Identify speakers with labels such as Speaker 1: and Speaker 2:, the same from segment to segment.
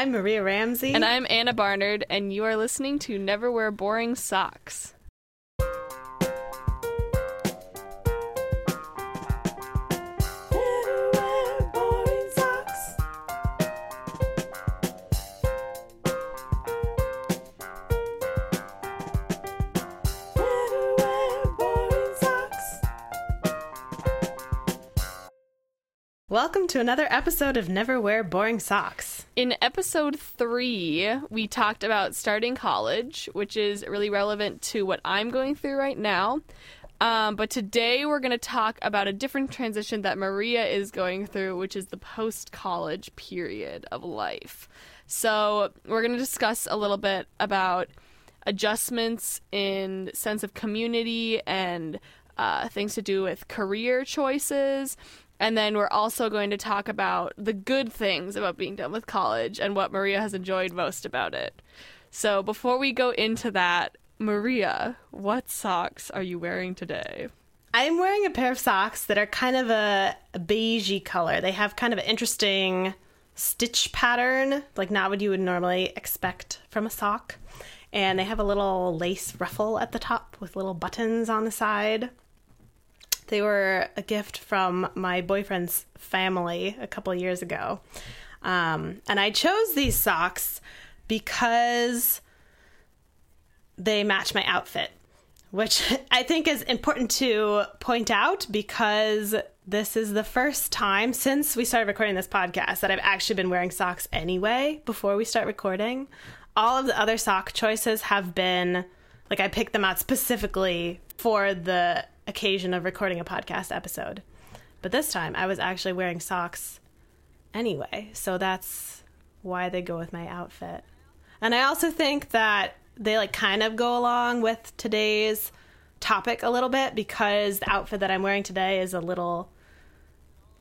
Speaker 1: I'm Maria Ramsey.
Speaker 2: And I'm Anna Barnard, and you are listening to Never Wear Boring Socks.
Speaker 1: Welcome to another episode of Never Wear Boring Socks.
Speaker 2: In episode three, we talked about starting college, which is really relevant to what I'm going through right now. Um, but today we're going to talk about a different transition that Maria is going through, which is the post college period of life. So we're going to discuss a little bit about adjustments in sense of community and uh, things to do with career choices and then we're also going to talk about the good things about being done with college and what Maria has enjoyed most about it. So before we go into that, Maria, what socks are you wearing today?
Speaker 1: I'm wearing a pair of socks that are kind of a, a beigey color. They have kind of an interesting stitch pattern, like not what you would normally expect from a sock. And they have a little lace ruffle at the top with little buttons on the side. They were a gift from my boyfriend's family a couple years ago. Um, and I chose these socks because they match my outfit, which I think is important to point out because this is the first time since we started recording this podcast that I've actually been wearing socks anyway before we start recording. All of the other sock choices have been like I picked them out specifically for the occasion of recording a podcast episode. But this time I was actually wearing socks anyway. So that's why they go with my outfit. And I also think that they like kind of go along with today's topic a little bit because the outfit that I'm wearing today is a little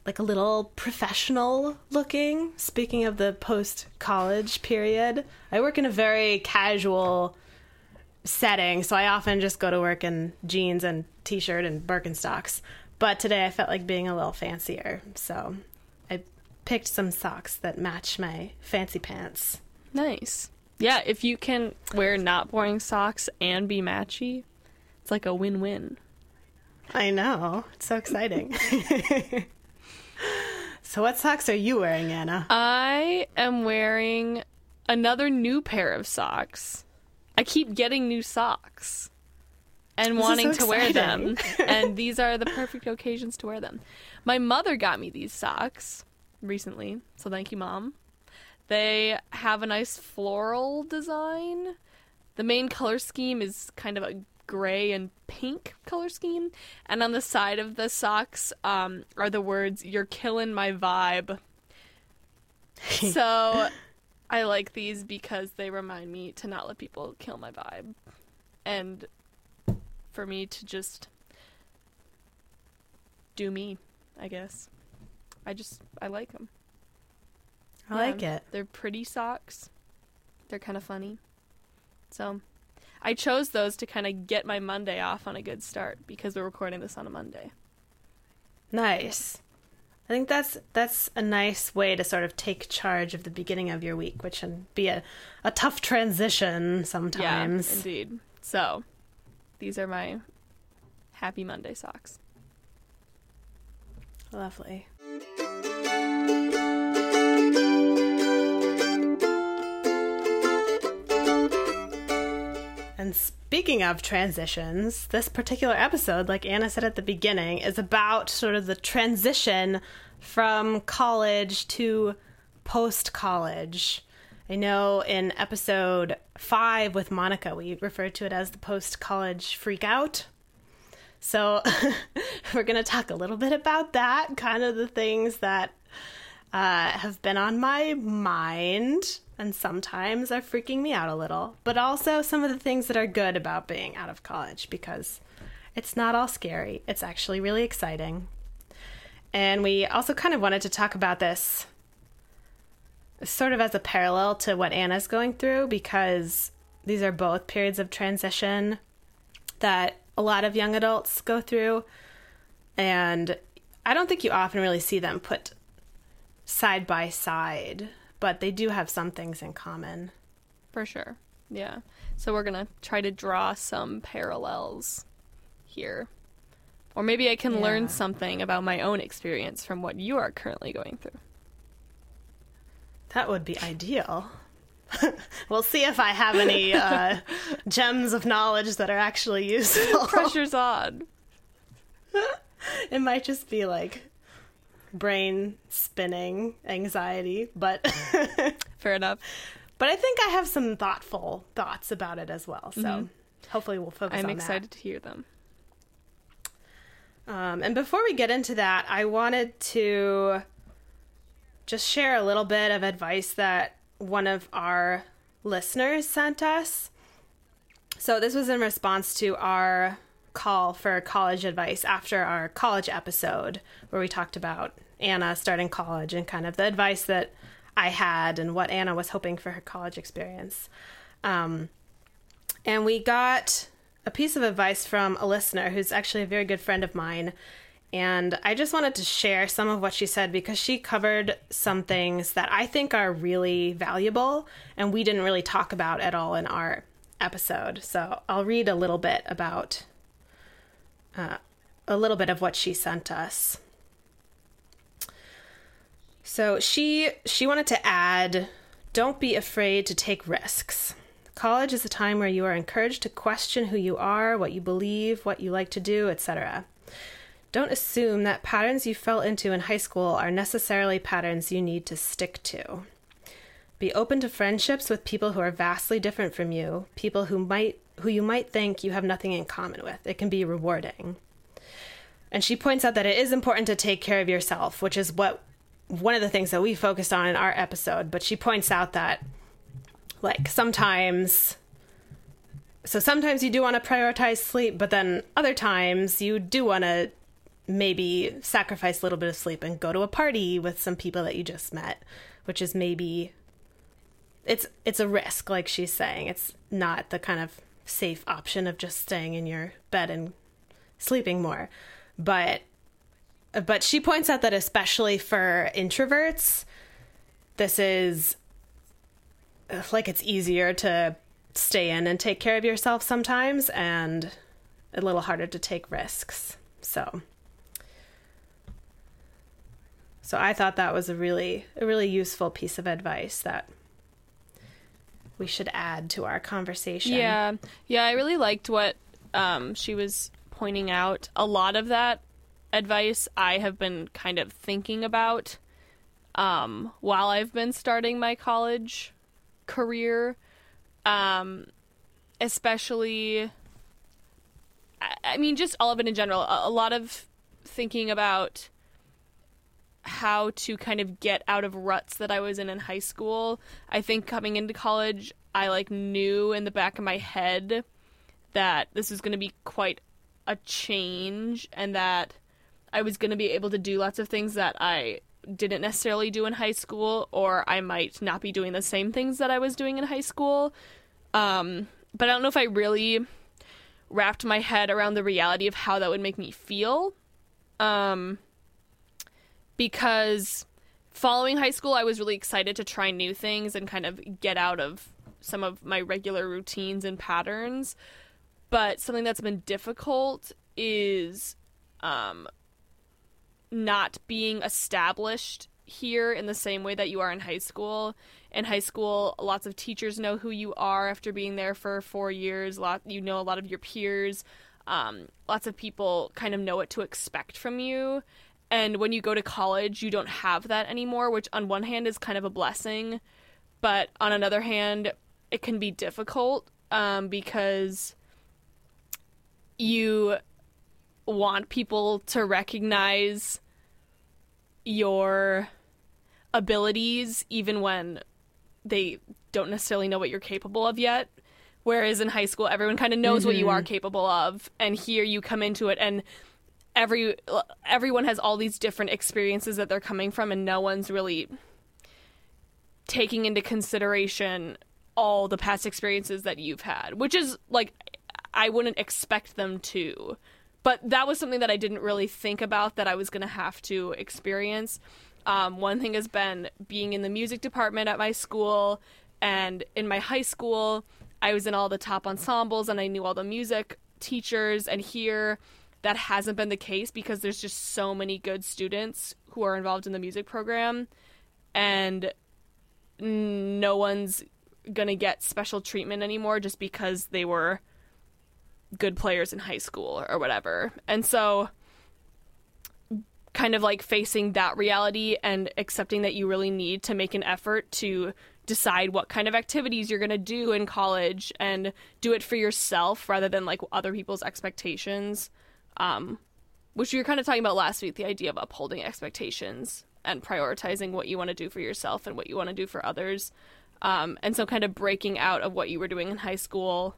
Speaker 1: like a little professional looking. Speaking of the post college period, I work in a very casual setting, so I often just go to work in jeans and t-shirt and Birkenstocks. But today I felt like being a little fancier, so I picked some socks that match my fancy pants.
Speaker 2: Nice. Yeah, if you can wear not boring socks and be matchy, it's like a win-win.
Speaker 1: I know. It's so exciting. so what socks are you wearing, Anna?
Speaker 2: I am wearing another new pair of socks. I keep getting new socks and
Speaker 1: This
Speaker 2: wanting
Speaker 1: so
Speaker 2: to wear them. and these are the perfect occasions to wear them. My mother got me these socks recently, so thank you, mom. They have a nice floral design. The main color scheme is kind of a gray and pink color scheme, and on the side of the socks um, are the words "You're killing my vibe." so I like these because they remind me to not let people kill my vibe, and for me to just do me. I guess. I just I like them.
Speaker 1: I like it.
Speaker 2: They're pretty socks. They're kind of funny. So, I chose those to kind of get my Monday off on a good start because we're recording this on a Monday.
Speaker 1: Nice. I think that's that's a nice way to sort of take charge of the beginning of your week, which can be a, a tough transition sometimes.
Speaker 2: Yeah, indeed. So, these are my happy Monday socks.
Speaker 1: Lovely. And speaking of transitions, this particular episode, like Anna said at the beginning, is about sort of the transition from college to post college. I know in episode five with Monica, we referred to it as the post college freak out. So we're going to talk a little bit about that, kind of the things that uh, have been on my mind and sometimes are freaking me out a little, but also some of the things that are good about being out of college because it's not all scary. It's actually really exciting. And we also kind of wanted to talk about this sort of as a parallel to what Anna's going through because these are both periods of transition that a lot of young adults go through. And I don't think you often really see them put side by side, but they do have some things in common.
Speaker 2: For sure. Yeah. So we're going to try to draw some parallels here. Or maybe I can
Speaker 1: Yeah.
Speaker 2: learn something about my own experience from what you are currently going through.
Speaker 1: That would be ideal. we'll see if I have any uh, gems of knowledge that are actually useful.
Speaker 2: Pressure's on.
Speaker 1: it might just be like brain spinning anxiety, but
Speaker 2: Fair enough.
Speaker 1: but I think I have some thoughtful thoughts about it as well. So hopefully we'll focus
Speaker 2: I'm excited to hear them.
Speaker 1: Um, and before we get into that, I wanted to just share a little bit of advice that one of our listeners sent us. So this was in response to our call for college advice after our college episode where we talked about Anna starting college and kind of the advice that I had and what Anna was hoping for her college experience. Um, and we got a piece of advice from a listener who's actually a very good friend of mine. And I just wanted to share some of what she said because she covered some things that I think are really valuable and we didn't really talk about at all in our episode. So I'll read a little bit about uh, a little bit of what she sent us. So she she wanted to add don't be afraid to take risks. College is a time where you are encouraged to question who you are, what you believe, what you like to do, etc. Don't assume that patterns you fell into in high school are necessarily patterns you need to stick to. Be open to friendships with people who are vastly different from you, people who might who you might think you have nothing in common with. It can be rewarding. And she points out that it is important to take care of yourself, which is what one of the things that we focused on in our episode, but she points out that like sometimes so sometimes you do want to prioritize sleep, but then other times you do want to maybe sacrifice a little bit of sleep and go to a party with some people that you just met, which is maybe it's it's a risk like she's saying. It's not the kind of safe option of just staying in your bed and sleeping more. But but she points out that especially for introverts, this is like it's easier to stay in and take care of yourself sometimes and a little harder to take risks. So so I thought that was a really a really useful piece of advice that we should add to our conversation.
Speaker 2: Yeah, yeah, I really liked what um, she was pointing out. A lot of that advice I have been kind of thinking about um, while I've been starting my college career, um, especially. I, mean, just all of it in general. A lot of thinking about how to kind of get out of ruts that I was in in high school. I think coming into college, I like knew in the back of my head that this was going to be quite a change and that I was going to be able to do lots of things that I didn't necessarily do in high school or I might not be doing the same things that I was doing in high school. Um, but I don't know if I really wrapped my head around the reality of how that would make me feel. Um, because following high school, I was really excited to try new things and kind of get out of some of my regular routines and patterns. But something that's been difficult is um, not being established here in the same way that you are in high school. In high school, lots of teachers know who you are after being there for four years. Lot you know a lot of your peers. Um, lots of people kind of know what to expect from you. And when you go to college, you don't have that anymore, which on one hand is kind of a blessing, but on another hand, it can be difficult um, because you want people to recognize your abilities even when they don't necessarily know what you're capable of yet. Whereas in high school, everyone kind of knows what you are capable of, and here you come into it, and every everyone has all these different experiences that they're coming from, and no one's really taking into consideration all the past experiences that you've had, which is like I wouldn't expect them to. But that was something that I didn't really think about that I was going to have to experience. Um, one thing has been being in the music department at my school, and in my high school, I was in all the top ensembles and I knew all the music teachers. And here, that hasn't been the case because there's just so many good students who are involved in the music program, and no one's gonna get special treatment anymore just because they were good players in high school or whatever. And so kind of like facing that reality and accepting that you really need to make an effort to decide what kind of activities you're going to do in college and do it for yourself rather than like other people's expectations um, which we were kind of talking about last week the idea of upholding expectations and prioritizing what you want to do for yourself and what you want to do for others um, and so kind of breaking out of what you were doing in high school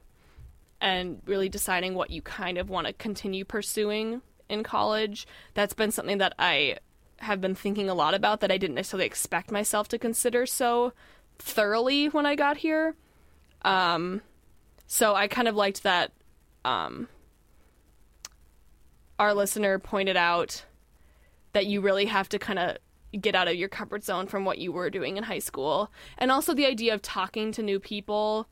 Speaker 2: and really deciding what you kind of want to continue pursuing in college. That's been something that I have been thinking a lot about that I didn't necessarily expect myself to consider so thoroughly when I got here. Um, so I kind of liked that um, our listener pointed out that you really have to kind of get out of your comfort zone from what you were doing in high school. And also the idea of talking to new people.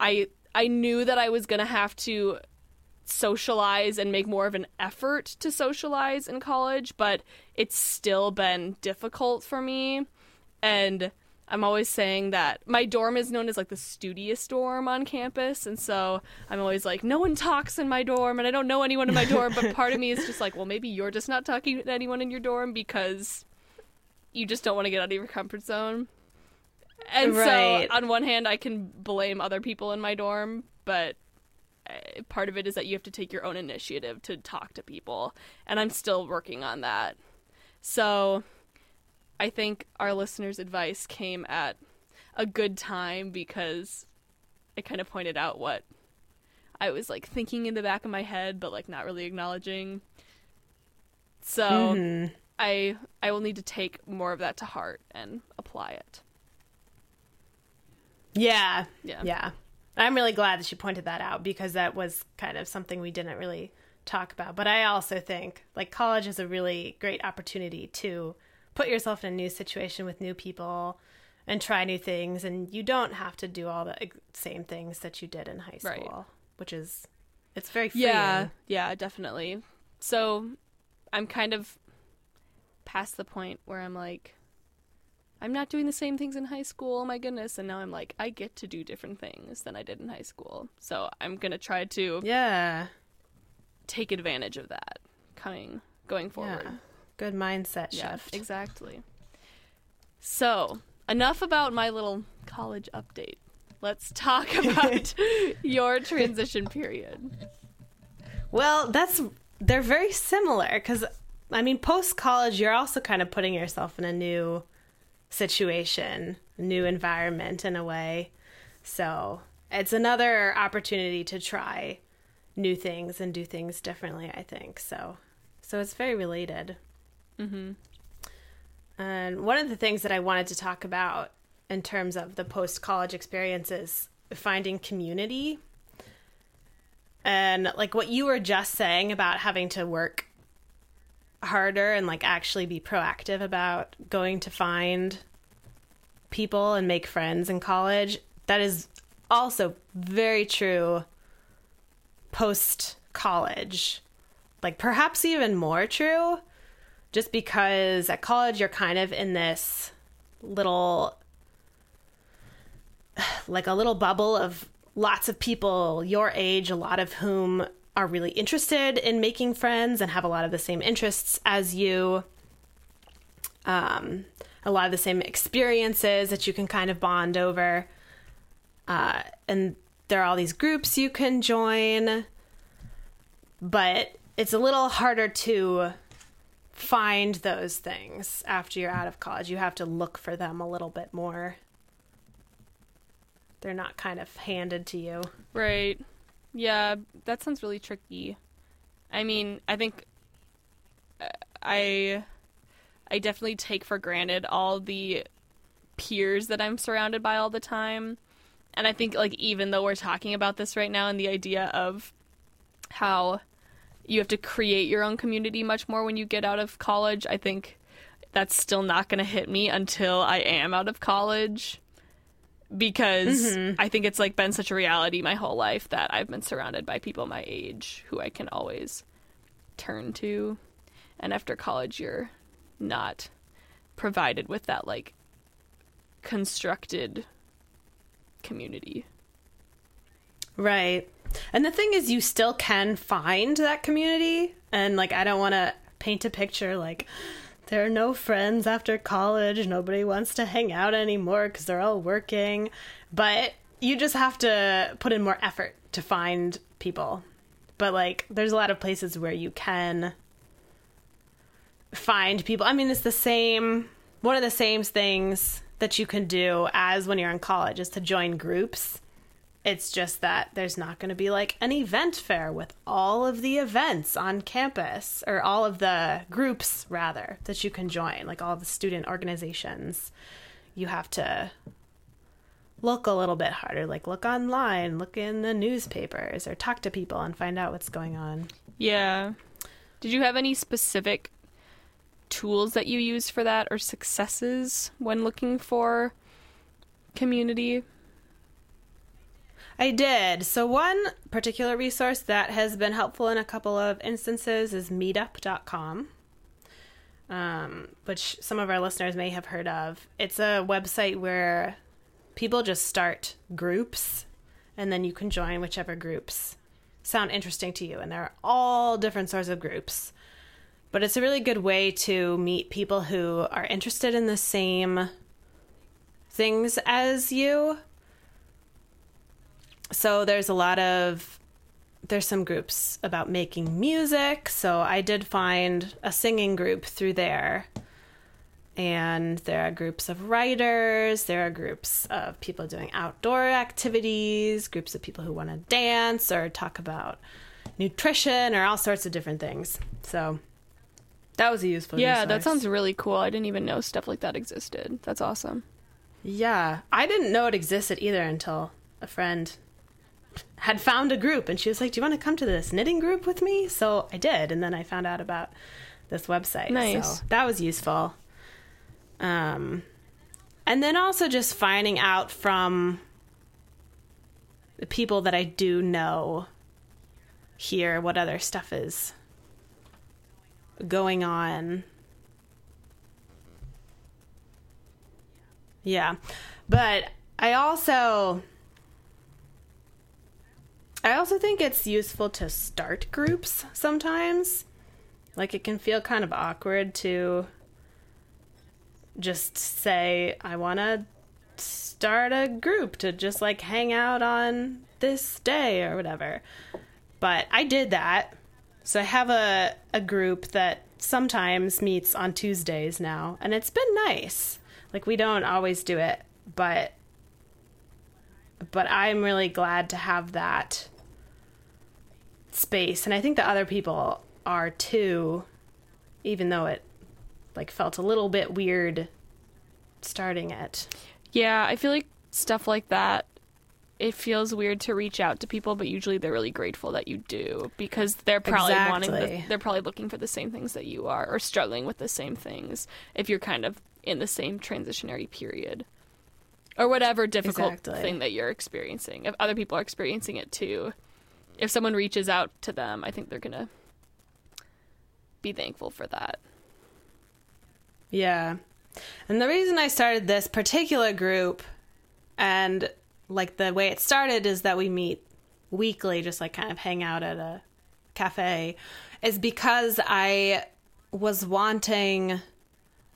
Speaker 2: I I knew that I was going to have to socialize and make more of an effort to socialize in college, but it's still been difficult for me. And I'm always saying that my dorm is known as like the studious dorm on campus. And so I'm always like, no one talks in my dorm and I don't know anyone in my dorm. But part of me is just like, well, maybe you're just not talking to anyone in your dorm because you just don't want to get out of your comfort zone. And
Speaker 1: Right.
Speaker 2: so on one hand, I can blame other people in my dorm, but uh, part of it is that you have to take your own initiative to talk to people and i'm still working on that so i think our listeners advice came at a good time because it kind of pointed out what i was like thinking in the back of my head but like not really acknowledging so
Speaker 1: Mhm.
Speaker 2: i i will need to take more of that to heart and apply it
Speaker 1: Yeah.
Speaker 2: Yeah.
Speaker 1: Yeah. I'm really glad that she pointed that out because that was kind of something we didn't really talk about. But I also think like college is a really great opportunity to put yourself in a new situation with new people and try new things and you don't have to do all the same things that you did in high school,
Speaker 2: Right.
Speaker 1: which is it's very freeing.
Speaker 2: Yeah, yeah, definitely. So I'm kind of past the point where I'm like, I'm not doing the same things in high school. Oh my goodness. And now I'm like, I get to do different things than I did in high school. So I'm going to try to
Speaker 1: Yeah.
Speaker 2: take advantage of that coming, going forward.
Speaker 1: Yeah. Good mindset
Speaker 2: Yeah,
Speaker 1: shift.
Speaker 2: exactly. So, enough about my little college update. Let's talk about your transition period.
Speaker 1: Well, that's they're very similar because I mean, post college, you're also kind of putting yourself in a new situation, new environment in a way. So it's another opportunity to try new things and do things differently. I think so. So it's very related.
Speaker 2: Mm-hmm.
Speaker 1: And one of the things that I wanted to talk about in terms of the post college experience is finding community. And like what you were just saying about having to work harder and like actually be proactive about going to find people and make friends in college, that is also very true post college. Like perhaps even more true just because at college you're kind of in this little like a little bubble of lots of people your age, a lot of whom are really interested in making friends and have a lot of the same interests as you. Um, a lot of the same experiences that you can kind of bond over. Uh, and there are all these groups you can join, but it's a little harder to find those things after you're out of college. You have to look for them a little bit more. They're not kind of handed to you.
Speaker 2: Right. Yeah, that sounds really tricky. I mean, I think uh, I I definitely take for granted all the peers that I'm surrounded by all the time. And I think like even though we're talking about this right now and the idea of how you have to create your own community much more when you get out of college, I think that's still not going to hit me until I am out of college because
Speaker 1: Mm-hmm.
Speaker 2: I think it's like been such a reality my whole life that I've been surrounded by people my age who I can always turn to. And after college, you're not provided with that like constructed community.
Speaker 1: Right. And the thing is, you still can find that community. And, like, I don't want to paint a picture like there are no friends after college. Nobody wants to hang out anymore because they're all working. But you just have to put in more effort to find people. But, like, there's a lot of places where you can find people. I mean, it's the same, one of the same things that you can do as when you're in college is to join groups. It's just that there's not going to be like an event fair with all of the events on campus or all of the groups, rather, that you can join, like all the student organizations. You have to look a little bit harder, like look online, look in the newspapers, or talk to people and find out what's going on.
Speaker 2: Yeah. Did you have any specific tools that you use for that or successes when looking for community?
Speaker 1: I did. So, one particular resource that has been helpful in a couple of instances is meetup.com, um, which some of our listeners may have heard of. It's a website where people just start groups and then you can join whichever groups sound interesting to you. And there are all different sorts of groups. But it's a really good way to meet people who are interested in the same things as you so there's a lot of there's some groups about making music so i did find a singing group through there and there are groups of writers there are groups of people doing outdoor activities groups of people who want to dance or talk about nutrition or all sorts of different things so that was a useful
Speaker 2: Yeah, that sounds really cool. I didn't even know stuff like that existed. That's awesome.
Speaker 1: Yeah, I didn't know it existed either until a friend had found a group and she was like, "Do you want to come to this knitting group with me?" So I did, and then I found out about this website.
Speaker 2: Nice.
Speaker 1: So that was useful. Um and then also just finding out from the people that I do know here what other stuff is going on. Yeah. But I also I also think it's useful to start groups sometimes. Like it can feel kind of awkward to just say I want to start a group to just like hang out on this day or whatever. But I did that. So I have a a group that sometimes meets on Tuesdays now and it's been nice. Like we don't always do it, but but I'm really glad to have that space and I think that other people are too even though it like felt a little bit weird starting it.
Speaker 2: Yeah, I feel like stuff like that it feels weird to reach out to people, but usually they're really grateful that you do because they're probably wanting the, they're probably looking for the same things that you are or struggling with the same things if you're kind of in the same transitionary period. Or whatever difficult
Speaker 1: Exactly.
Speaker 2: thing that you're experiencing. If other people are experiencing it too, if someone reaches out to them, I think they're to be thankful for that.
Speaker 1: Yeah. And the reason I started this particular group and like the way it started is that we meet weekly, just like kind of hang out at a cafe, is because I was wanting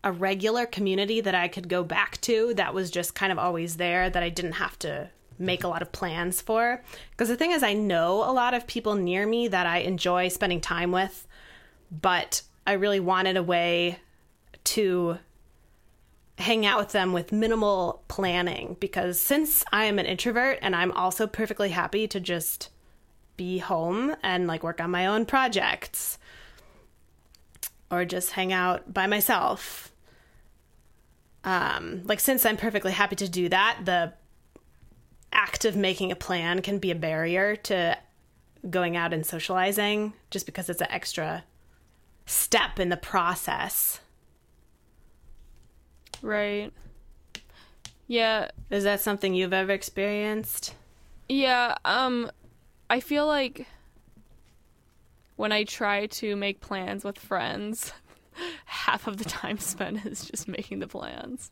Speaker 1: a regular community that I could go back to that was just kind of always there that I didn't have to make a lot of plans for. Because the thing is, I know a lot of people near me that I enjoy spending time with, but I really wanted a way to hang out with them with minimal planning because since I am an introvert and I'm also perfectly happy to just be home and like work on my own projects or just hang out by myself. Um like since I'm perfectly happy to do that, the act of making a plan can be a barrier to going out and socializing just because it's an extra step in the process.
Speaker 2: Right. Yeah,
Speaker 1: Is that something you've ever experienced?
Speaker 2: Yeah, um I feel like when I try to make plans with friends, half of the time spent is just making the plans.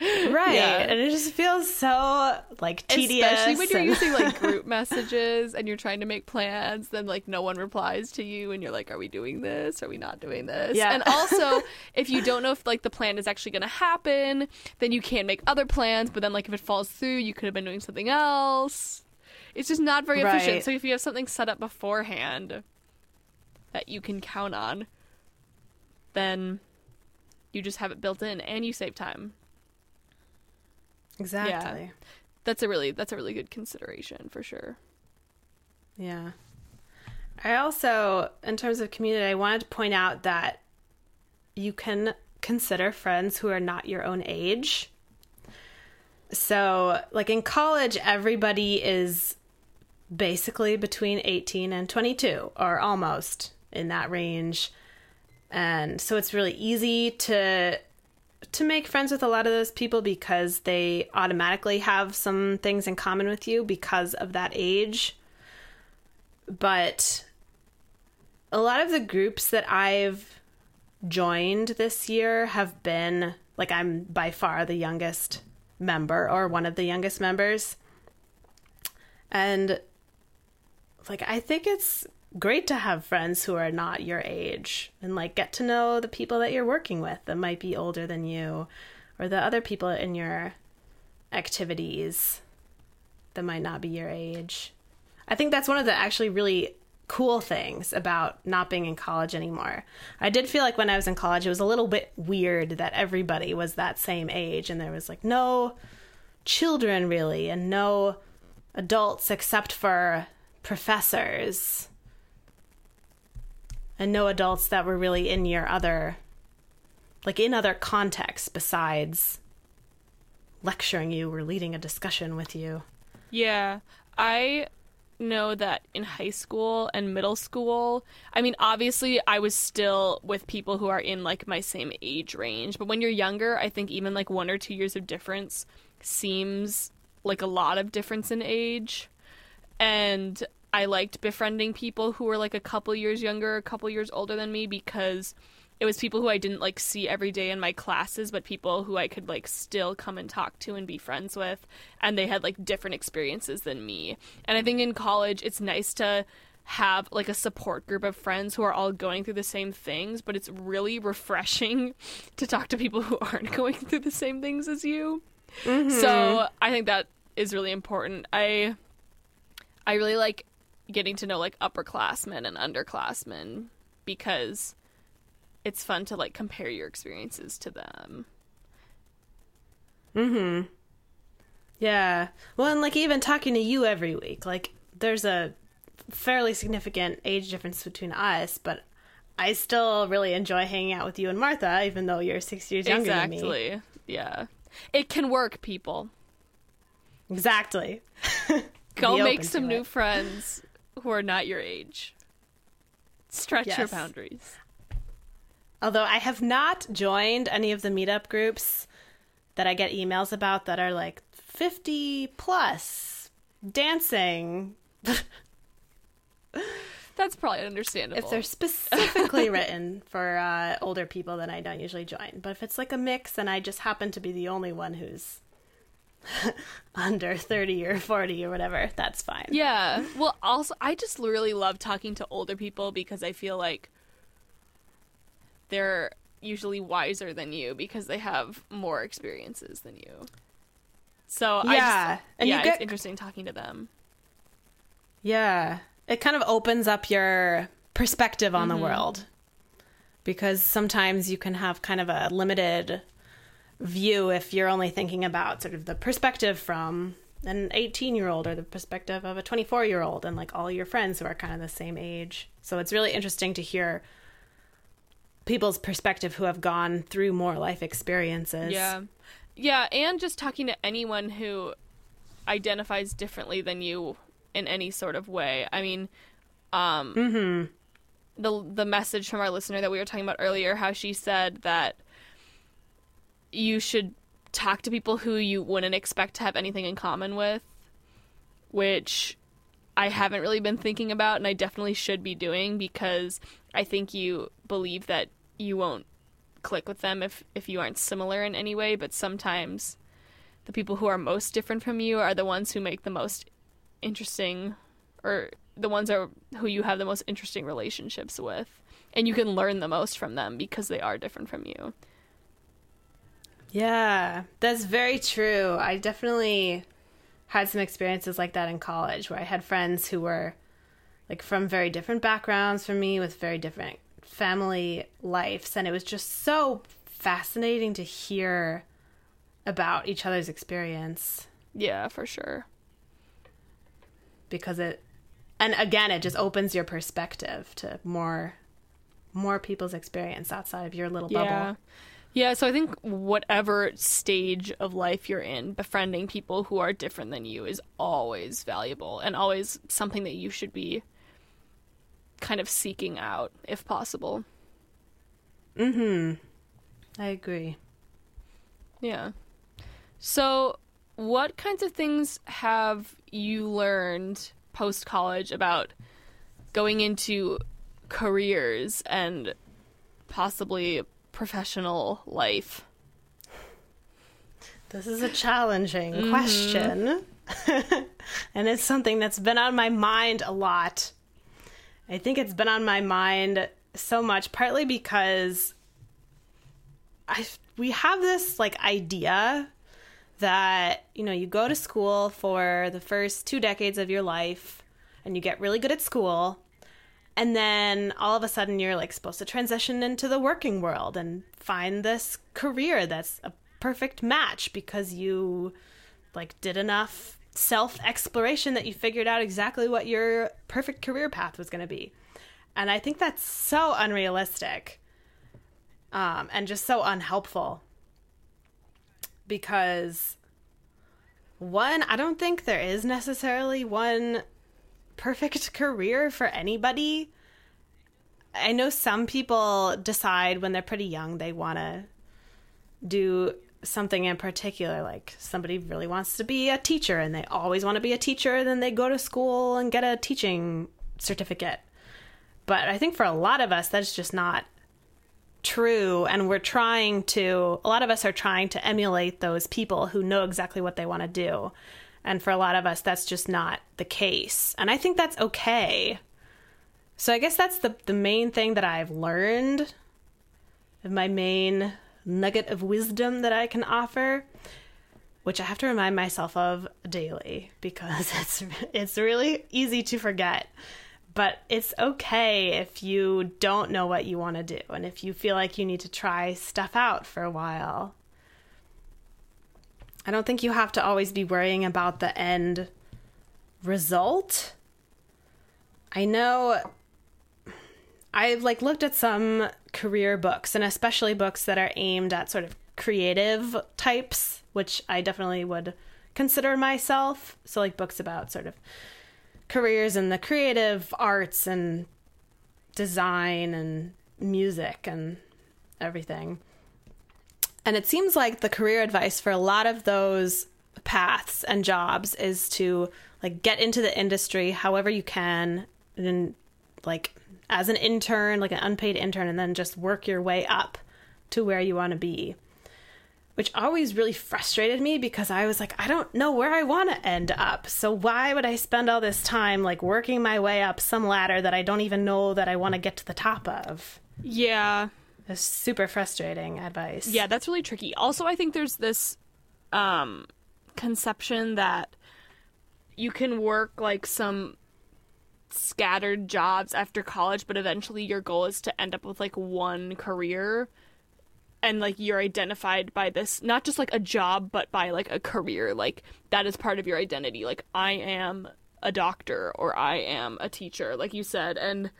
Speaker 1: Right.
Speaker 2: Yeah.
Speaker 1: And it just feels so like tedious.
Speaker 2: Especially when you're
Speaker 1: and-
Speaker 2: using like group messages and you're trying to make plans, then like no one replies to you and you're like, Are we doing this? Are we not doing this?
Speaker 1: Yeah.
Speaker 2: And also if you don't know if like the plan is actually gonna happen, then you can make other plans, but then like if it falls through, you could have been doing something else. It's just not very efficient.
Speaker 1: Right.
Speaker 2: So if you have something set up beforehand that you can count on, then you just have it built in and you save time.
Speaker 1: Exactly.
Speaker 2: That's a really that's a really good consideration for sure.
Speaker 1: Yeah. I also, in terms of community, I wanted to point out that you can consider friends who are not your own age. So, like in college, everybody is basically between 18 and 22, or almost in that range. And so it's really easy to to make friends with a lot of those people because they automatically have some things in common with you because of that age. But a lot of the groups that I've joined this year have been like I'm by far the youngest member or one of the youngest members. And like I think it's great to have friends who are not your age and like get to know the people that you're working with that might be older than you or the other people in your activities that might not be your age. I think that's one of the actually really cool things about not being in college anymore. I did feel like when I was in college, it was a little bit weird that everybody was that same age and there was like no children really and no adults except for professors and no adults that were really in your other like in other contexts besides lecturing you or leading a discussion with you.
Speaker 2: Yeah, I know that in high school and middle school, I mean, obviously, I was still with people who are in like my same age range. But when you're younger, I think even like one or two years of difference seems like a lot of difference in age. And I liked befriending people who were like a couple years younger, a couple years older than me because it was people who I didn't like see every day in my classes, but people who I could like still come and talk to and be friends with, and they had like different experiences than me. And I think in college it's nice to have like a support group of friends who are all going through the same things, but it's really refreshing to talk to people who aren't going through the same things as you. So, mm-hmm. I think that is really important. I I really like getting to know like upperclassmen and underclassmen because it's fun to like compare your experiences to them. Mhm.
Speaker 1: Yeah. Well, and like even talking to you every week, like there's a fairly significant age difference between us, but I still really enjoy hanging out with you and Martha, even though you're six years younger than me.
Speaker 2: exactly. Yeah. It can work, people.
Speaker 1: Exactly.
Speaker 2: Go make some new friends who are not your age. Stretch your boundaries.
Speaker 1: Although I have not joined any of the meetup groups that I get emails about that are like 50 plus dancing.
Speaker 2: That's probably understandable.
Speaker 1: if they're specifically written for uh, older people, then I don't usually join. But if it's like a mix and I just happen to be the only one who's under 30 or 40 or whatever, that's fine.
Speaker 2: Yeah. Well, also, I just really love talking to older people because I feel like they're usually wiser than you because they have more experiences than you. So I
Speaker 1: Yeah,
Speaker 2: just,
Speaker 1: and
Speaker 2: yeah,
Speaker 1: get-
Speaker 2: it's interesting talking to them.
Speaker 1: Yeah. It kind of opens up your perspective on the mm-hmm. world. Because sometimes you can have kind of a limited view if you're only thinking about sort of the perspective from an 18 year old or the perspective of a 24 year old and like all your friends who are kind of the same age. So it's really interesting to hear people's perspective who have gone through more life experiences.
Speaker 2: Yeah. Yeah, and just talking to anyone who identifies differently than you in any sort of way. I mean, um the the message from our listener that we were talking about earlier how she said that you should talk to people who you wouldn't expect to have anything in common with, which I haven't really been thinking about and I definitely should be doing because I think you believe that you won't click with them if if you aren't similar in any way, but sometimes the people who are most different from you are the ones who make the most interesting or the ones are who you have the most interesting relationships with and you can learn the most from them because they are different from you.
Speaker 1: Yeah, that's very true. I definitely had some experiences like that in college where I had friends who were like from very different backgrounds from me with very different family lives and it was just so fascinating to hear about each other's experience
Speaker 2: Yeah, for sure.
Speaker 1: because it and again it just opens your perspective to more more people's experience outside of your little bubble.
Speaker 2: Yeah, so I think whatever stage of life you're in, befriending people who are different than you is always valuable and always something that you should be kind of seeking out if possible.
Speaker 1: Mhm. I agree.
Speaker 2: Yeah. So, what kinds of things have you learned post college about going into careers and possibly professional life?
Speaker 1: This is a challenging mm-hmm. question. and it's something that's been on my mind a lot. I think it's been on my mind so much partly because I we have this like idea that, you know, you go to school for the first 2 decades of your life and you get really good at school and then all of a sudden you're like supposed to transition into the working world and find this career that's a perfect match because you like did enough self exploration that you figured out exactly what your perfect career path was going to be. And i think that's so unrealistic um, and just so unhelpful because one i don't think there is necessarily one perfect career for anybody. I know some people decide when they're pretty young they want to do something in particular like somebody really wants to be a teacher and they always want to be a teacher then they go to school and get a teaching certificate. But I think for a lot of us that's just not true and we're trying to a lot of us are trying to emulate those people who know exactly what they want to do. And for a lot of us, that's just not the case. And I think that's okay. So I guess that's the, the main thing that I've learned, my main nugget of wisdom that I can offer, which I have to remind myself of daily because it's it's really easy to forget. But it's okay if you don't know what you want to do and if you feel like you need to try stuff out for a while. I don't think you have to always be worrying about the end result. I know I've like looked at some career books and especially books that are aimed at sort of creative types, which I definitely would consider myself. So like books about sort of careers in the creative arts and design and music and everything. And it seems like the career advice for a lot of those paths and jobs is to like get into the industry however you can and like as an intern, like an unpaid intern and then just work your way up to where you want to be. Which always really frustrated me because I was like, I don't know where I want to end up. So why would I spend all this time like working my way up some ladder that I don't even know that I want to get to the top of?
Speaker 2: Yeah.
Speaker 1: It's super frustrating advice.
Speaker 2: Yeah, that's really tricky. Also, I think there's this um conception that you can work like some scattered jobs after college, but eventually your goal is to end up with like one career and like you're identified by this not just like a job but by like a career like that is part of your identity like i am a doctor or i am a teacher like you said and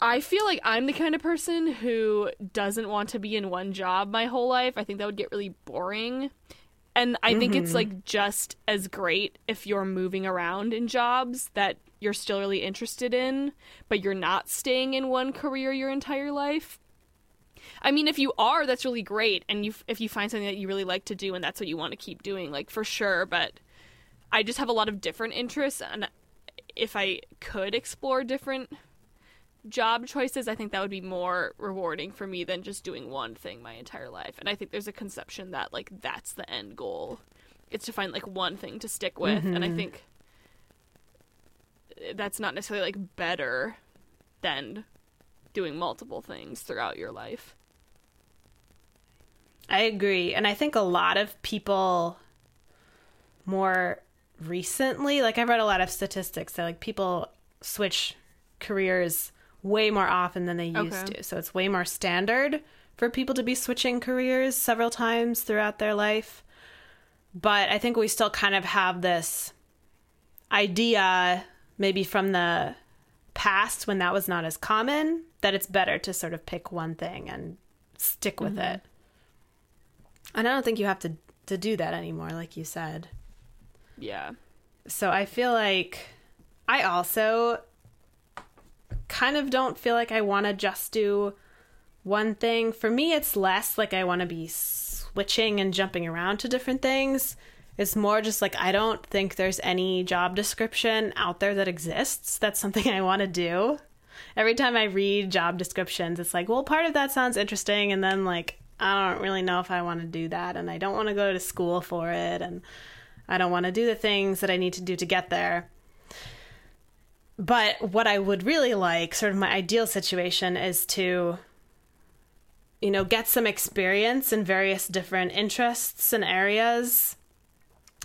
Speaker 2: I feel like I'm the kind of person who doesn't want to be in one job my whole life. I think that would get really boring. And I think it's mm-hmm. like just as great if you're moving around in jobs that you're still really interested in, but you're not staying in one career your entire life. I mean, if you are, that's really great, and you if you find something that you really like to do and that's what you want to keep doing, like for sure. But I just have a lot of different interests, and if I could explore different job choices, I think that would be more rewarding for me than just doing one thing my entire life. And I think there's a conception that like that's the end goal. It's to find like one thing to stick with, mm-hmm. and I mm-hmm. think that's not necessarily like better than doing multiple things throughout your life.
Speaker 1: I agree. And I think a lot of people more recently, like I've read a lot of statistics that like people switch careers way more often than they used okay. to. So it's way more standard for people to be switching careers several times throughout their life. But I think we still kind of have this idea, maybe from the past when that was not as common, that it's better to sort of pick one thing and stick with mm-hmm. it. And I don't think you have to to do that anymore, like you said.
Speaker 2: Yeah.
Speaker 1: So I feel like I also kind of don't feel like I want to just do one thing. For me, it's less like I want to be switching and jumping around to different things. It's more just like I don't think there's any job description out there that exists. That's something I want to do. Every time I read job descriptions, it's like, well, part of that sounds interesting. And then, like, I don't really know if I want to do that. And I don't want to go to school for it. And I don't want to do the things that I need to do to get there. But what I would really like, sort of my ideal situation, is to, you know, get some experience in various different interests and areas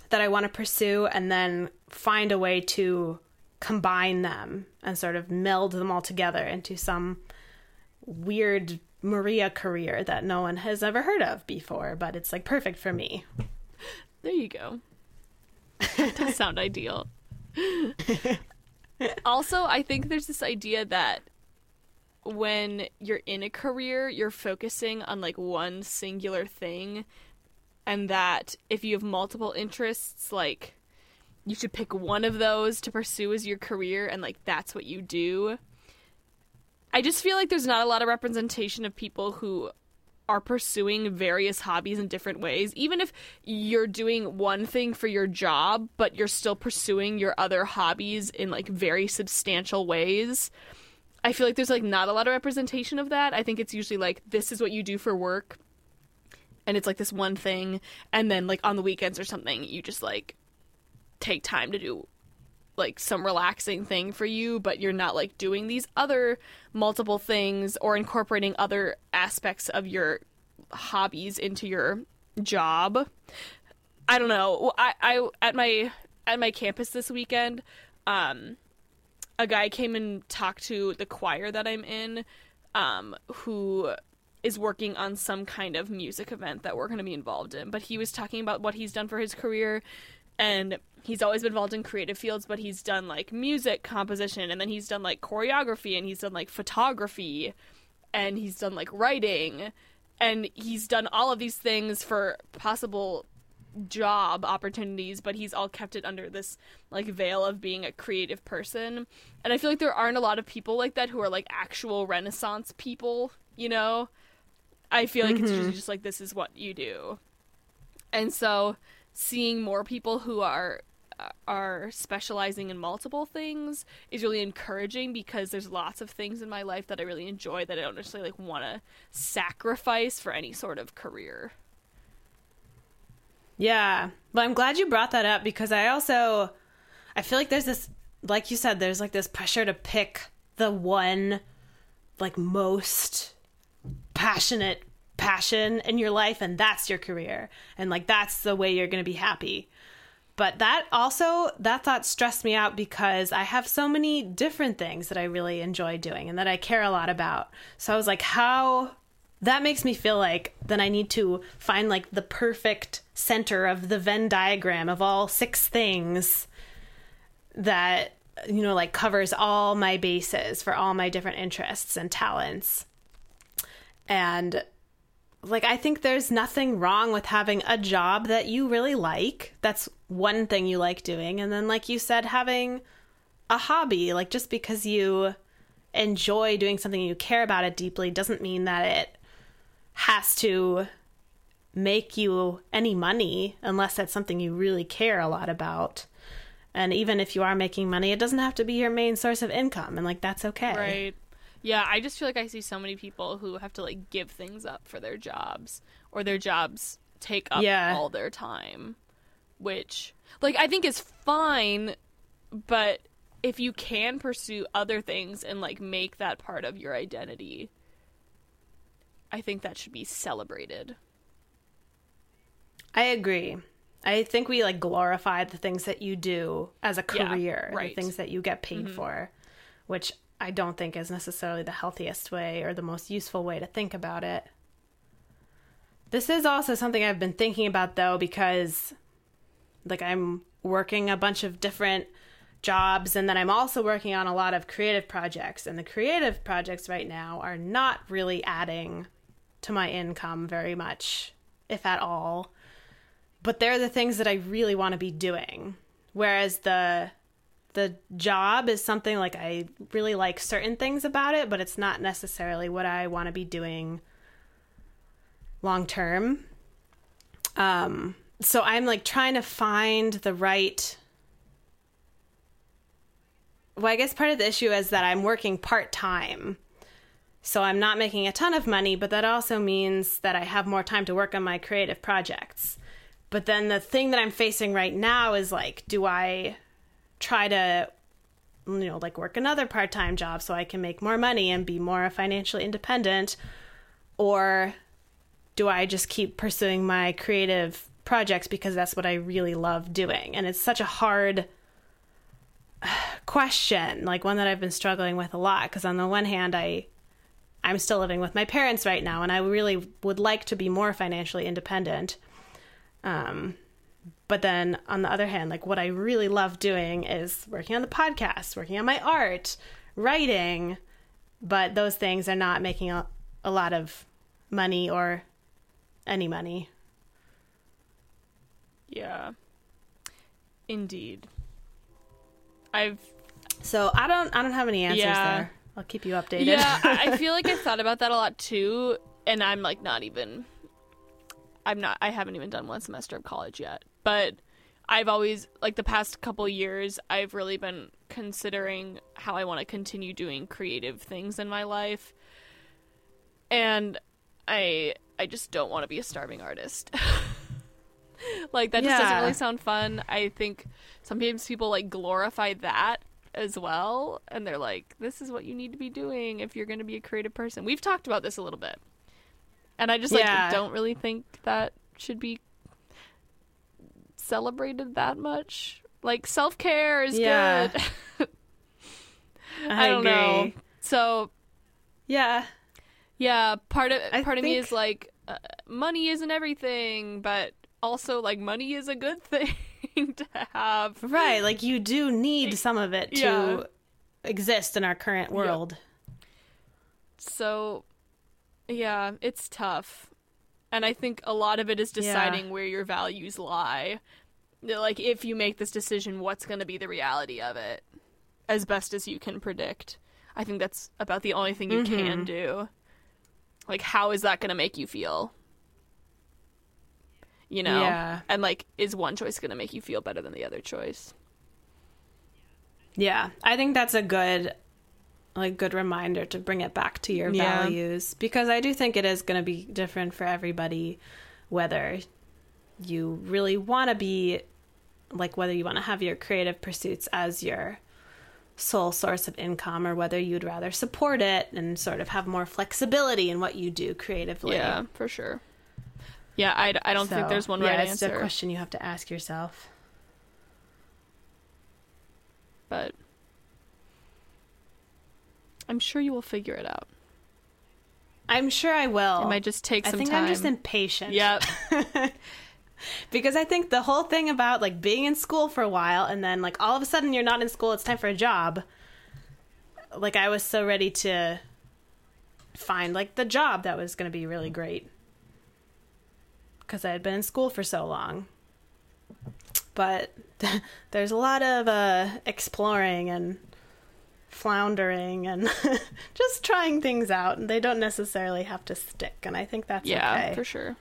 Speaker 1: that I want to pursue and then find a way to combine them and sort of meld them all together into some weird Maria career that no one has ever heard of before, but it's like perfect for me.
Speaker 2: There you go. that does sound ideal. Also, I think there's this idea that when you're in a career, you're focusing on like one singular thing, and that if you have multiple interests, like you should pick one of those to pursue as your career, and like that's what you do. I just feel like there's not a lot of representation of people who are pursuing various hobbies in different ways. Even if you're doing one thing for your job, but you're still pursuing your other hobbies in like very substantial ways. I feel like there's like not a lot of representation of that. I think it's usually like this is what you do for work and it's like this one thing and then like on the weekends or something you just like take time to do like some relaxing thing for you, but you're not like doing these other multiple things or incorporating other aspects of your hobbies into your job. I don't know. I, I at my at my campus this weekend, um, a guy came and talked to the choir that I'm in, um, who is working on some kind of music event that we're going to be involved in. But he was talking about what he's done for his career, and he's always been involved in creative fields, but he's done like music composition, and then he's done like choreography, and he's done like photography, and he's done like writing, and he's done all of these things for possible job opportunities, but he's all kept it under this like veil of being a creative person. And I feel like there aren't a lot of people like that who are like actual renaissance people, you know? I feel like mm-hmm. it's just, just like this is what you do. And so seeing more people who are uh, are specializing in multiple things is really encouraging because there's lots of things in my life that I really enjoy that I don't necessarily like want to sacrifice for any sort of career.
Speaker 1: Yeah. Well, I'm glad you brought that up because I also I feel like there's this like you said there's like this pressure to pick the one like most passionate passion in your life and that's your career. And like that's the way you're going to be happy. But that also that thought stressed me out because i have so many different things that i really enjoy doing and that i care a lot about. So i was like how that makes me feel like then i need to find like the perfect center of the venn diagram of all six things that you know like covers all my bases for all my different interests and talents. And like I think there's nothing wrong with having a job that you really like. That's one thing you like doing and then like you said having a hobby like just because you enjoy doing something you care about it deeply doesn't mean that it has to make you any money unless that's something you really care a lot about. And even if you are making money, it doesn't have to be your main source of income and like that's okay.
Speaker 2: Right. Yeah, I just feel like I see so many people who have to like give things up for their jobs or their jobs take up
Speaker 1: Yeah.
Speaker 2: all their time, which like I think is fine, but if you can pursue other things and like make that part of your identity, I think that should be celebrated.
Speaker 1: I agree. I think we like glorify the things that you do as a
Speaker 2: Yeah,
Speaker 1: career,
Speaker 2: right.
Speaker 1: the things that you get paid mm-hmm. for, which I don't think is necessarily the healthiest way or the most useful way to think about it. This is also something I've been thinking about though because like I'm working a bunch of different jobs and then I'm also working on a lot of creative projects and the creative projects right now are not really adding to my income very much if at all but they're the things that I really want to be doing. Whereas the the job is something like I really like certain things about it, but it's not necessarily what I want to be doing long term. Um so I'm like trying to find the right well, I guess part of the issue is that I'm working part time. So I'm not making a ton of money, but that also means that I have more time to work on my creative projects. But then the thing that I'm facing right now is like, do I try to, you know, like work another part time job so I can make more money and be more financially independent? Or do I just keep pursuing my creative projects because that's what I really love doing? And it's such a hard question, like one that I've been struggling with a lot. Because on the one hand, I I'm still living with my parents right now, and I really would like to be more financially independent. Um, but then on the other hand, like what I really love doing is working on the podcast, working on my art, writing, but those things are not making a, a lot of money or any money.
Speaker 2: Yeah. Indeed. I've
Speaker 1: So I don't I don't have any answers
Speaker 2: Yeah.
Speaker 1: there. I'll keep you updated.
Speaker 2: Yeah, I I feel like I've thought about that a lot too, and I'm like not even. I'm not. I haven't even done one semester of college yet, but I've always like the past couple years. I've really been considering how I want to continue doing creative things in my life, and I I just don't want to be a starving artist. like that just doesn't really sound fun. I think sometimes people like glorify that as well and they're like this is what you need to be doing if you're going to be a creative person. We've talked about this a little bit. And I just like
Speaker 1: Yeah.
Speaker 2: don't really think that should be celebrated that much. Like self-care is
Speaker 1: Yeah.
Speaker 2: good. I, don't know. So,
Speaker 1: Yeah.
Speaker 2: yeah, part of
Speaker 1: I
Speaker 2: part of me is like uh, money isn't everything, but also like money is a good thing to have.
Speaker 1: Right, like you do need some of it to
Speaker 2: Yeah.
Speaker 1: exist in our current world.
Speaker 2: So, yeah, it's tough. And I think a lot of it is
Speaker 1: Yeah.
Speaker 2: deciding where your values lie. Like, if you make this decision, what's going to be the reality of it as best as you can predict. I think that's about the only thing you
Speaker 1: Mm-hmm.
Speaker 2: can do. Like, how is that going to make you feel? You know?
Speaker 1: Yeah.
Speaker 2: And, like, is one choice going to make you feel better than the other choice?
Speaker 1: Yeah, I think that's a good like good reminder to bring it back to your
Speaker 2: Yeah.
Speaker 1: values because I do think it is going to be different for everybody whether you really want to be like whether you want to have your creative pursuits as your sole source of income or whether you'd rather support it and sort of have more flexibility in what you do creatively.
Speaker 2: Yeah, for sure. Yeah, I, I don't think there's one
Speaker 1: yeah,
Speaker 2: right
Speaker 1: it's
Speaker 2: answer.
Speaker 1: a question you have to ask yourself.
Speaker 2: but I'm sure you will figure it out.
Speaker 1: I'm sure I will.
Speaker 2: It might just take
Speaker 1: I
Speaker 2: some
Speaker 1: think
Speaker 2: time.
Speaker 1: I'm just impatient.
Speaker 2: Yep.
Speaker 1: because I think the whole thing about like being in school for a while and then like all of a sudden you're not in school, it's time for a job. Like I was so ready to find like the job that was going to be really great because I had been in school for so long. But there's a lot of uh, exploring and floundering and just trying things out and they don't necessarily have to stick and I think that's
Speaker 2: yeah,
Speaker 1: okay.
Speaker 2: for sure.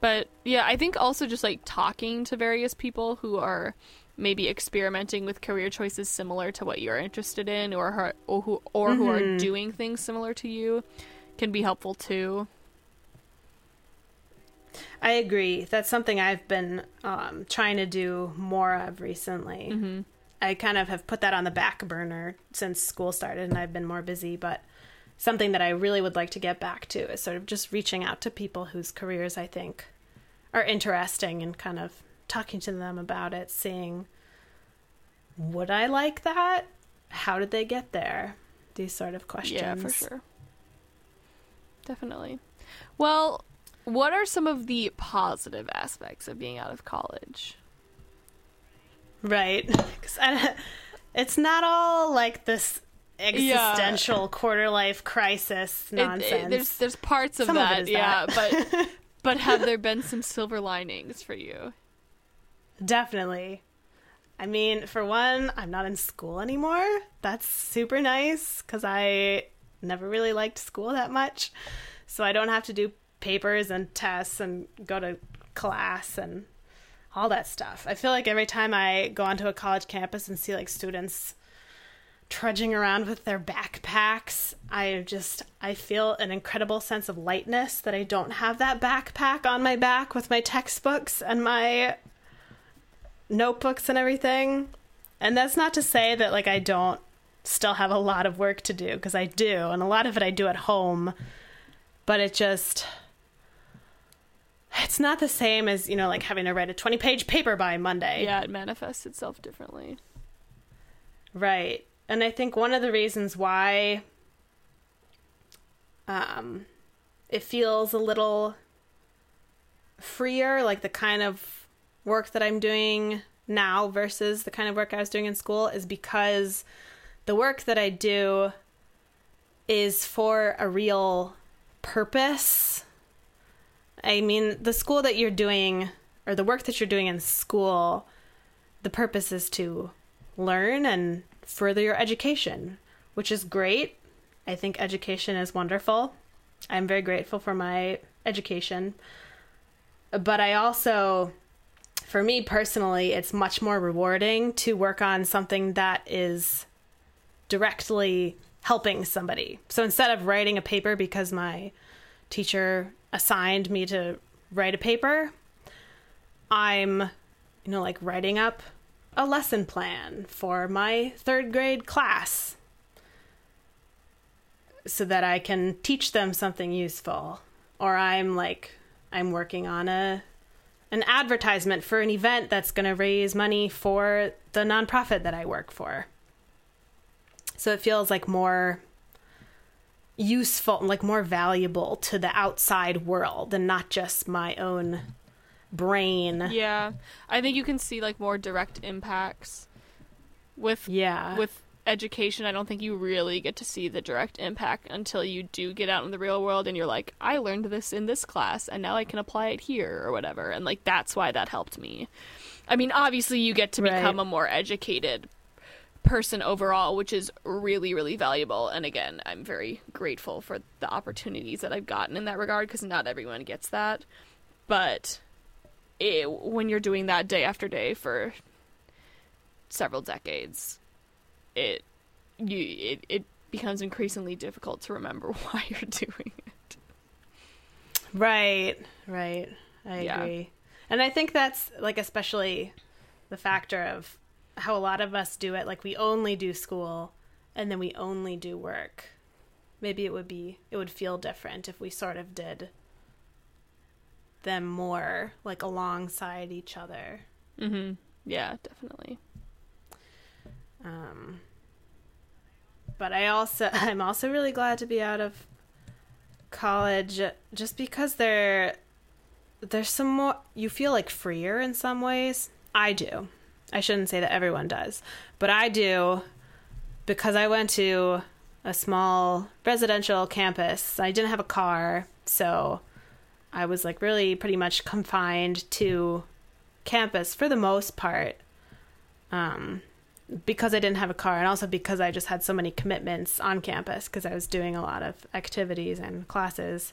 Speaker 2: But yeah, I think also just like talking to various people who are maybe experimenting with career choices similar to what you're interested in or who, or who or who are
Speaker 1: Mhm.
Speaker 2: doing things similar to you can be helpful too.
Speaker 1: I agree. That's something I've been um, trying to do more of recently.
Speaker 2: Mhm.
Speaker 1: I kind of have put that on the back burner since school started and I've been more busy, but something that I really would like to get back to is sort of just reaching out to people whose careers I think are interesting and kind of talking to them about it, seeing would I like that? How did they get there? These sort of questions.
Speaker 2: Yeah, for sure. Definitely. Well, what are some of the positive aspects of being out of college?
Speaker 1: Right. 'Cause I- it's not all like this existential quarter life crisis nonsense.
Speaker 2: it- there's there's parts of
Speaker 1: Some of it
Speaker 2: that,
Speaker 1: is
Speaker 2: yeah,
Speaker 1: that.
Speaker 2: but but have there been some silver linings for you?
Speaker 1: Definitely. I mean, for one, I'm not in school anymore. That's super nice because I never really liked school that much. So I don't have to do papers and tests and go to class and all that stuff. I feel like every time I go onto a college campus and see like students trudging around with their backpacks, I just I feel an incredible sense of lightness that I don't have that backpack on my back with my textbooks and my notebooks and everything. And that's not to say that like I don't still have a lot of work to do because I do, and a lot of it I do at home. But it just it's not the same as, you know, like having to write a 20-page paper by Monday.
Speaker 2: Yeah, it manifests itself differently.
Speaker 1: Right. And I think one of the reasons why um it feels a little freer, like the kind of work that I'm doing now versus the kind of work I was doing in school is because the work that I do is for a real purpose. I mean, the school that you're doing or the work that you're doing in school, the purpose is to learn and further your education, which is great. I think education is wonderful. I'm very grateful for my education. But I also, for me personally, it's much more rewarding to work on something that is directly helping somebody. So instead of writing a paper because my teacher assigned me to write a paper, I'm, you know, like writing up a lesson plan for my third grade class so that I can teach them something useful. Or I'm like, I'm working on a an advertisement for an event that's going to raise money for the nonprofit that I work for. So it feels like more useful, and like more valuable to the outside world and not just my own brain.
Speaker 2: Yeah, I think you can see like more direct impacts with
Speaker 1: Yeah.
Speaker 2: with education. I don't think you really get to see the direct impact until you do get out in the real world and you're like, I learned this in this class and now I can apply it here or whatever. And like that's why that helped me. I mean, obviously you get to
Speaker 1: Right.
Speaker 2: become a more educated person overall, which is really, really valuable. And again, I'm very grateful for the opportunities that I've gotten in that regard because not everyone gets that. But it, when you're doing that day after day for several decades, it you it, it becomes increasingly difficult to remember why you're doing it.
Speaker 1: Right, right. I
Speaker 2: Yeah.
Speaker 1: agree. And I think that's like especially the factor of how a lot of us do it. Like we only do school and then we only do work. Maybe it would be it would feel different if we sort of did them more like alongside each other.
Speaker 2: Mm-hmm. Yeah, definitely.
Speaker 1: Um, but I also I'm also really glad to be out of college just because there there's some more you feel like freer in some ways. I do. I shouldn't say that everyone does, but I do because I went to a small residential campus. I didn't have a car, so I was like really pretty much confined to campus for the most part. Um, because I didn't have a car and also because I just had so many commitments on campus because I was doing a lot of activities and classes.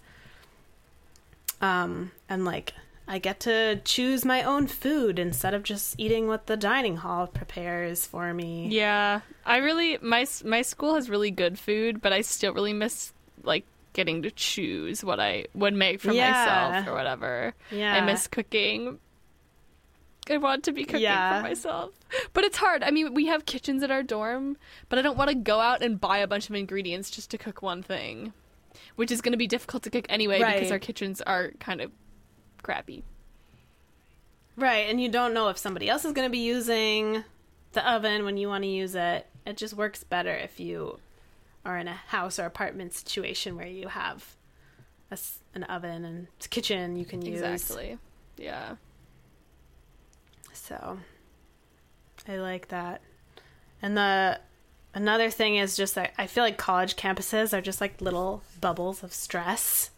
Speaker 1: Um, and like I get to choose my own food instead of just eating what the dining hall prepares for me.
Speaker 2: Yeah, I really my my school has really good food, but I still really miss like getting to choose what I would make for
Speaker 1: Yeah.
Speaker 2: myself or whatever.
Speaker 1: Yeah.
Speaker 2: I miss cooking. I want to be cooking
Speaker 1: Yeah.
Speaker 2: for myself. But it's hard. I mean, we have kitchens at our dorm, but I don't want to go out and buy a bunch of ingredients just to cook one thing, which is going to be difficult to cook anyway because our kitchens are kind of crappy.
Speaker 1: Right, and you don't know if somebody else is going to be using the oven when you want to use it. It just works better if you are in a house or apartment situation where you have a an oven and kitchen you can use.
Speaker 2: Exactly. Yeah.
Speaker 1: So I like that. And the another thing is just that I feel like college campuses are just like little bubbles of stress.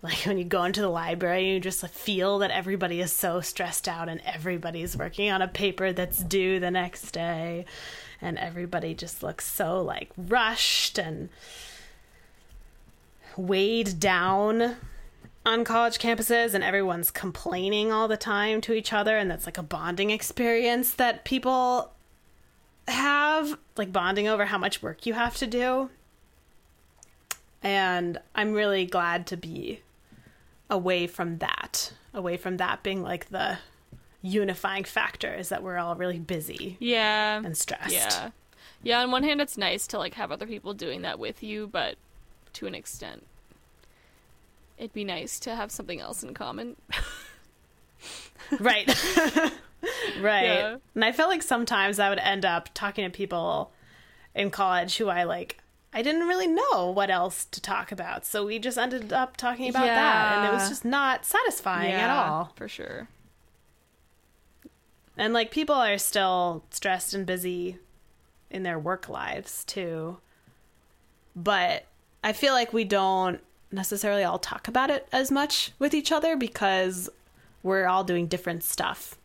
Speaker 1: Like when you go into the library, you just feel that everybody is so stressed out and everybody's working on a paper that's due the next day. And everybody just looks so like rushed and weighed down on college campuses. And everyone's complaining all the time to each other. And that's like a bonding experience that people have like bonding over how much work you have to do. And i'm really glad to be away from that away from that being like the unifying factor is that we're all really busy
Speaker 2: Yeah.
Speaker 1: and stressed
Speaker 2: Yeah. Yeah, on one hand it's nice to like have other people doing that with you, but to an extent it'd be nice to have something else in common.
Speaker 1: right right
Speaker 2: Yeah.
Speaker 1: and i felt like sometimes i would end up talking to people in college who i like i didn't really know what else to talk about so we just ended up talking about that and it was just not satisfying at all.
Speaker 2: For sure.
Speaker 1: and like people are still stressed and busy in their work lives too. But i feel like we don't necessarily all talk about it as much with each other because we're all doing different stuff.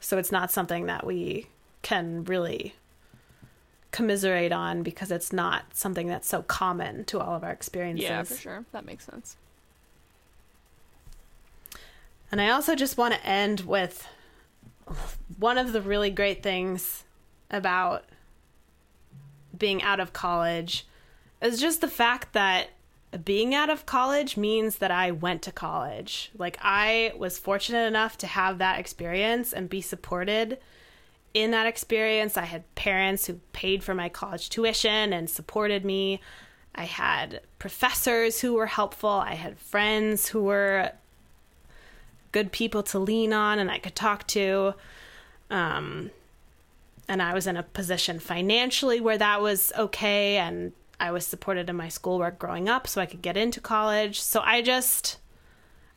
Speaker 1: So it's not something that we can really commiserate on because it's not something that's so common to all of our experiences
Speaker 2: Yeah, for sure. That makes sense.
Speaker 1: And I also just want to end with one of the really great things about being out of college is just the fact that being out of college means that I went to college. Like, I was fortunate enough to have that experience and be supported in that experience. I had parents who paid for my college tuition and supported me. I had professors who were helpful. I had friends who were good people to lean on and I could talk to. Um, and I was in a position financially where that was okay. And I was supported in my schoolwork growing up so I could get into college. So I just,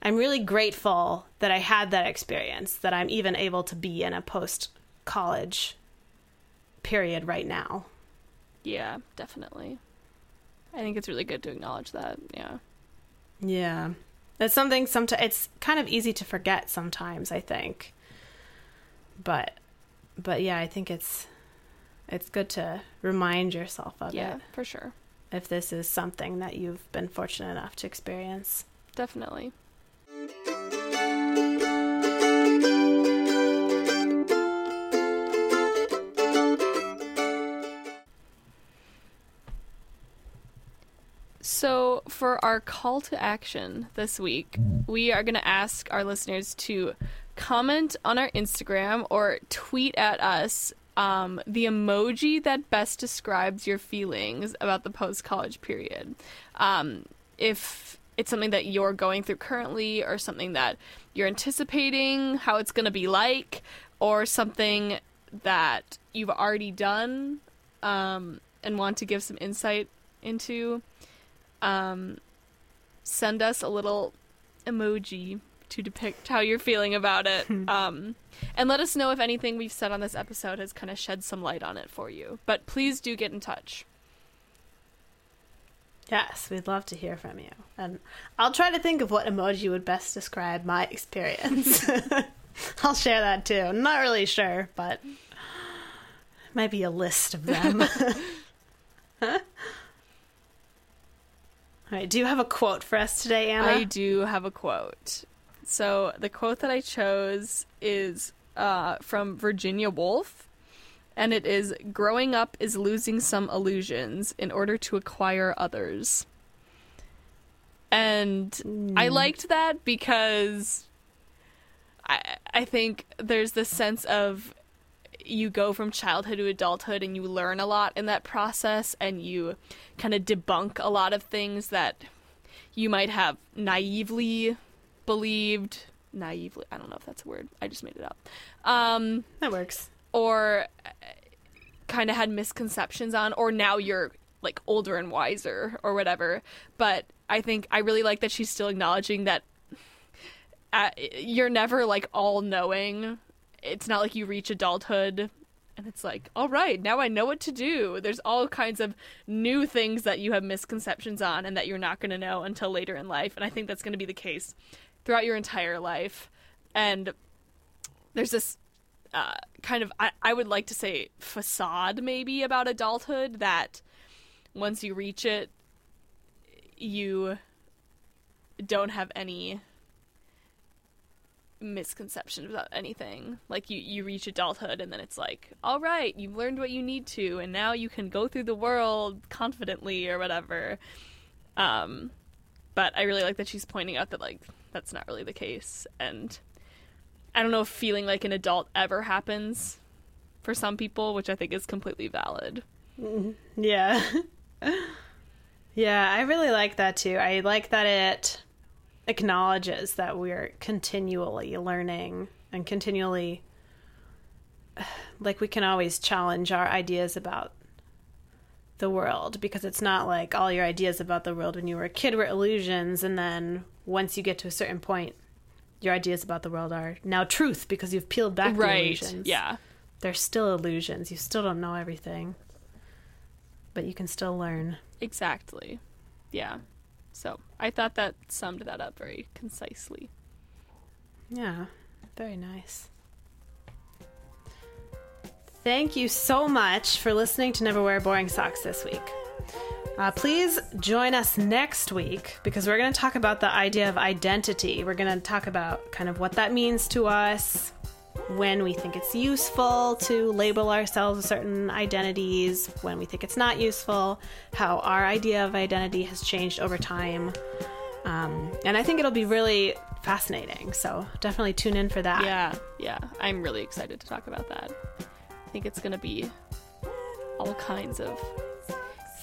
Speaker 1: I'm really grateful that I had that experience, that I'm even able to be in a post college period right now.
Speaker 2: Yeah, definitely. I think it's really good to acknowledge that. Yeah.
Speaker 1: Yeah. That's something sometimes it's kind of easy to forget sometimes, I think. But but yeah, I think it's it's good to remind yourself of
Speaker 2: Yeah,
Speaker 1: it Yeah,
Speaker 2: for sure.
Speaker 1: if this is something that you've been fortunate enough to experience.
Speaker 2: Definitely. So, for our call to action this week, we are going to ask our listeners to comment on our Instagram or tweet at us um, the emoji that best describes your feelings about the post college period. Um, if it's something that you're going through currently, or something that you're anticipating how it's going to be like, or something that you've already done um, and want to give some insight into, um, send us a little emoji to depict how you're feeling about it. um, and let us know if anything we've said on this episode has kind of shed some light on it for you. But please do get in touch.
Speaker 1: Yes, we'd love to hear from you. And I'll try to think of what emoji would best describe my experience. I'll share that too. I'm not really sure, but Might be a list of them. All right. Do you have a quote for us today, Anna?
Speaker 2: I do have a quote. So the quote that I chose is uh, from Virginia Woolf, and it is Growing up is losing some illusions in order to acquire others. And I liked that because I, I think there's this sense of you go from childhood to adulthood and you learn a lot in that process and you kind of debunk a lot of things that you might have naively believed. Naively i don't know if that's a word. I just made it up. Um,
Speaker 1: that works.
Speaker 2: or kind of had misconceptions on or now you're like older and wiser or whatever. But i think i really like that she's still acknowledging that uh, you're never like all knowing it's not like you reach adulthood and it's like all right now i know what to do. There's all kinds of new things that you have misconceptions on and that you're not going to know until later in life and i think that's going to be the case throughout your entire life. And there's this uh, kind of I, I would like to say facade maybe about adulthood that once you reach it you don't have any misconceptions about anything like you you reach adulthood and then it's like all right you've learned what you need to and now you can go through the world confidently or whatever um but i really like that she's pointing out that like that's not really the case and I don't know if feeling like an adult ever happens for some people, which I think is completely valid.
Speaker 1: Yeah. yeah, I really like that too. I like that it acknowledges that we're continually learning and continually like we can always challenge our ideas about the world because it's not like all your ideas about the world when you were a kid were illusions and then once you get to a certain point your ideas about the world are now truth because you've peeled back the
Speaker 2: Right.
Speaker 1: illusions.
Speaker 2: Yeah.
Speaker 1: They're still illusions. You still don't know everything. But you can still learn.
Speaker 2: Exactly. Yeah. So I thought that summed that up very concisely.
Speaker 1: Yeah, very nice. Thank you so much for listening to Never Wear Boring Socks this week. Uh, please join us next week because we're going to talk about the idea of identity. We're going to talk about kind of what that means to us, when we think it's useful to label ourselves with certain identities, when we think it's not useful, how our idea of identity has changed over time. Um, and I think it'll be really fascinating. So definitely tune in for that.
Speaker 2: Yeah. Yeah. I'm really excited to talk about that. I think it's going to be all kinds of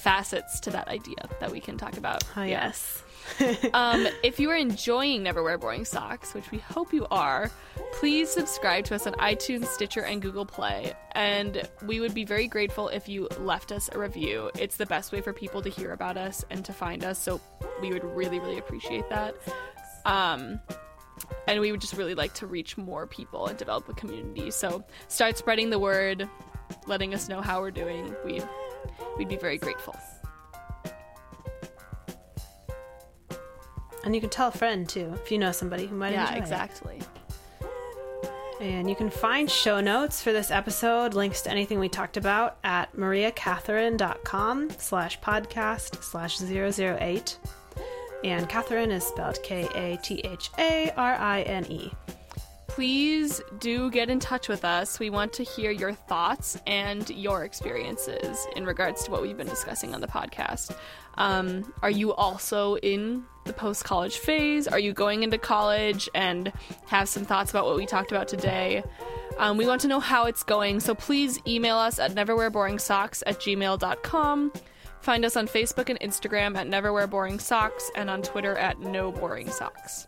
Speaker 2: facets to that idea that we can talk about.
Speaker 1: Oh,
Speaker 2: Yeah.
Speaker 1: yes.
Speaker 2: um, if you are enjoying Never Wear Boring Socks, which we hope you are, please subscribe to us on iTunes, Stitcher, and Google Play. And we would be very grateful if you left us a review. It's the best way for people to hear about us and to find us. So we would really, really appreciate that. Um, and we would just really like to reach more people and develop a community. So start spreading the word, letting us know how we're doing. We we'd be very grateful.
Speaker 1: And you can tell a friend too if you know somebody who might
Speaker 2: Yeah,
Speaker 1: enjoy it.
Speaker 2: Yeah, exactly.
Speaker 1: And you can find show notes for this episode, links to anything we talked about at mariakatharine.com slash podcast slash 008. And Katharine is spelled K A T H A R I N E.
Speaker 2: please do get in touch with us. We want to hear your thoughts and your experiences in regards to what we've been discussing on the podcast. Um, are you also in the post college phase? Are you going into college and have some thoughts about what we talked about today? Um, we want to know how it's going, so please email us at neverwearboringsocks at gmail.com. Find us on Facebook and Instagram at neverwearboringsocks and on Twitter at noboring_socks.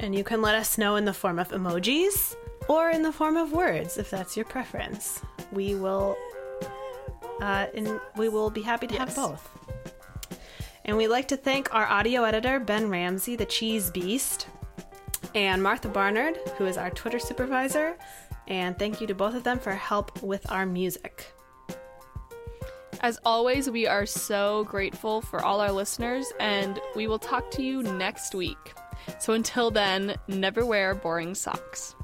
Speaker 1: And you can let us know in the form of emojis or in the form of words if that's your preference. We will uh, and we will be happy to have both. And we'd like to thank our audio editor, Ben Ramsey, the Cheese Beast, and Martha Barnard, who is our Twitter supervisor. And thank you to both of them for help with our music.
Speaker 2: As always, we are so grateful for all our listeners, and we will talk to you next week. So until then, never wear boring socks.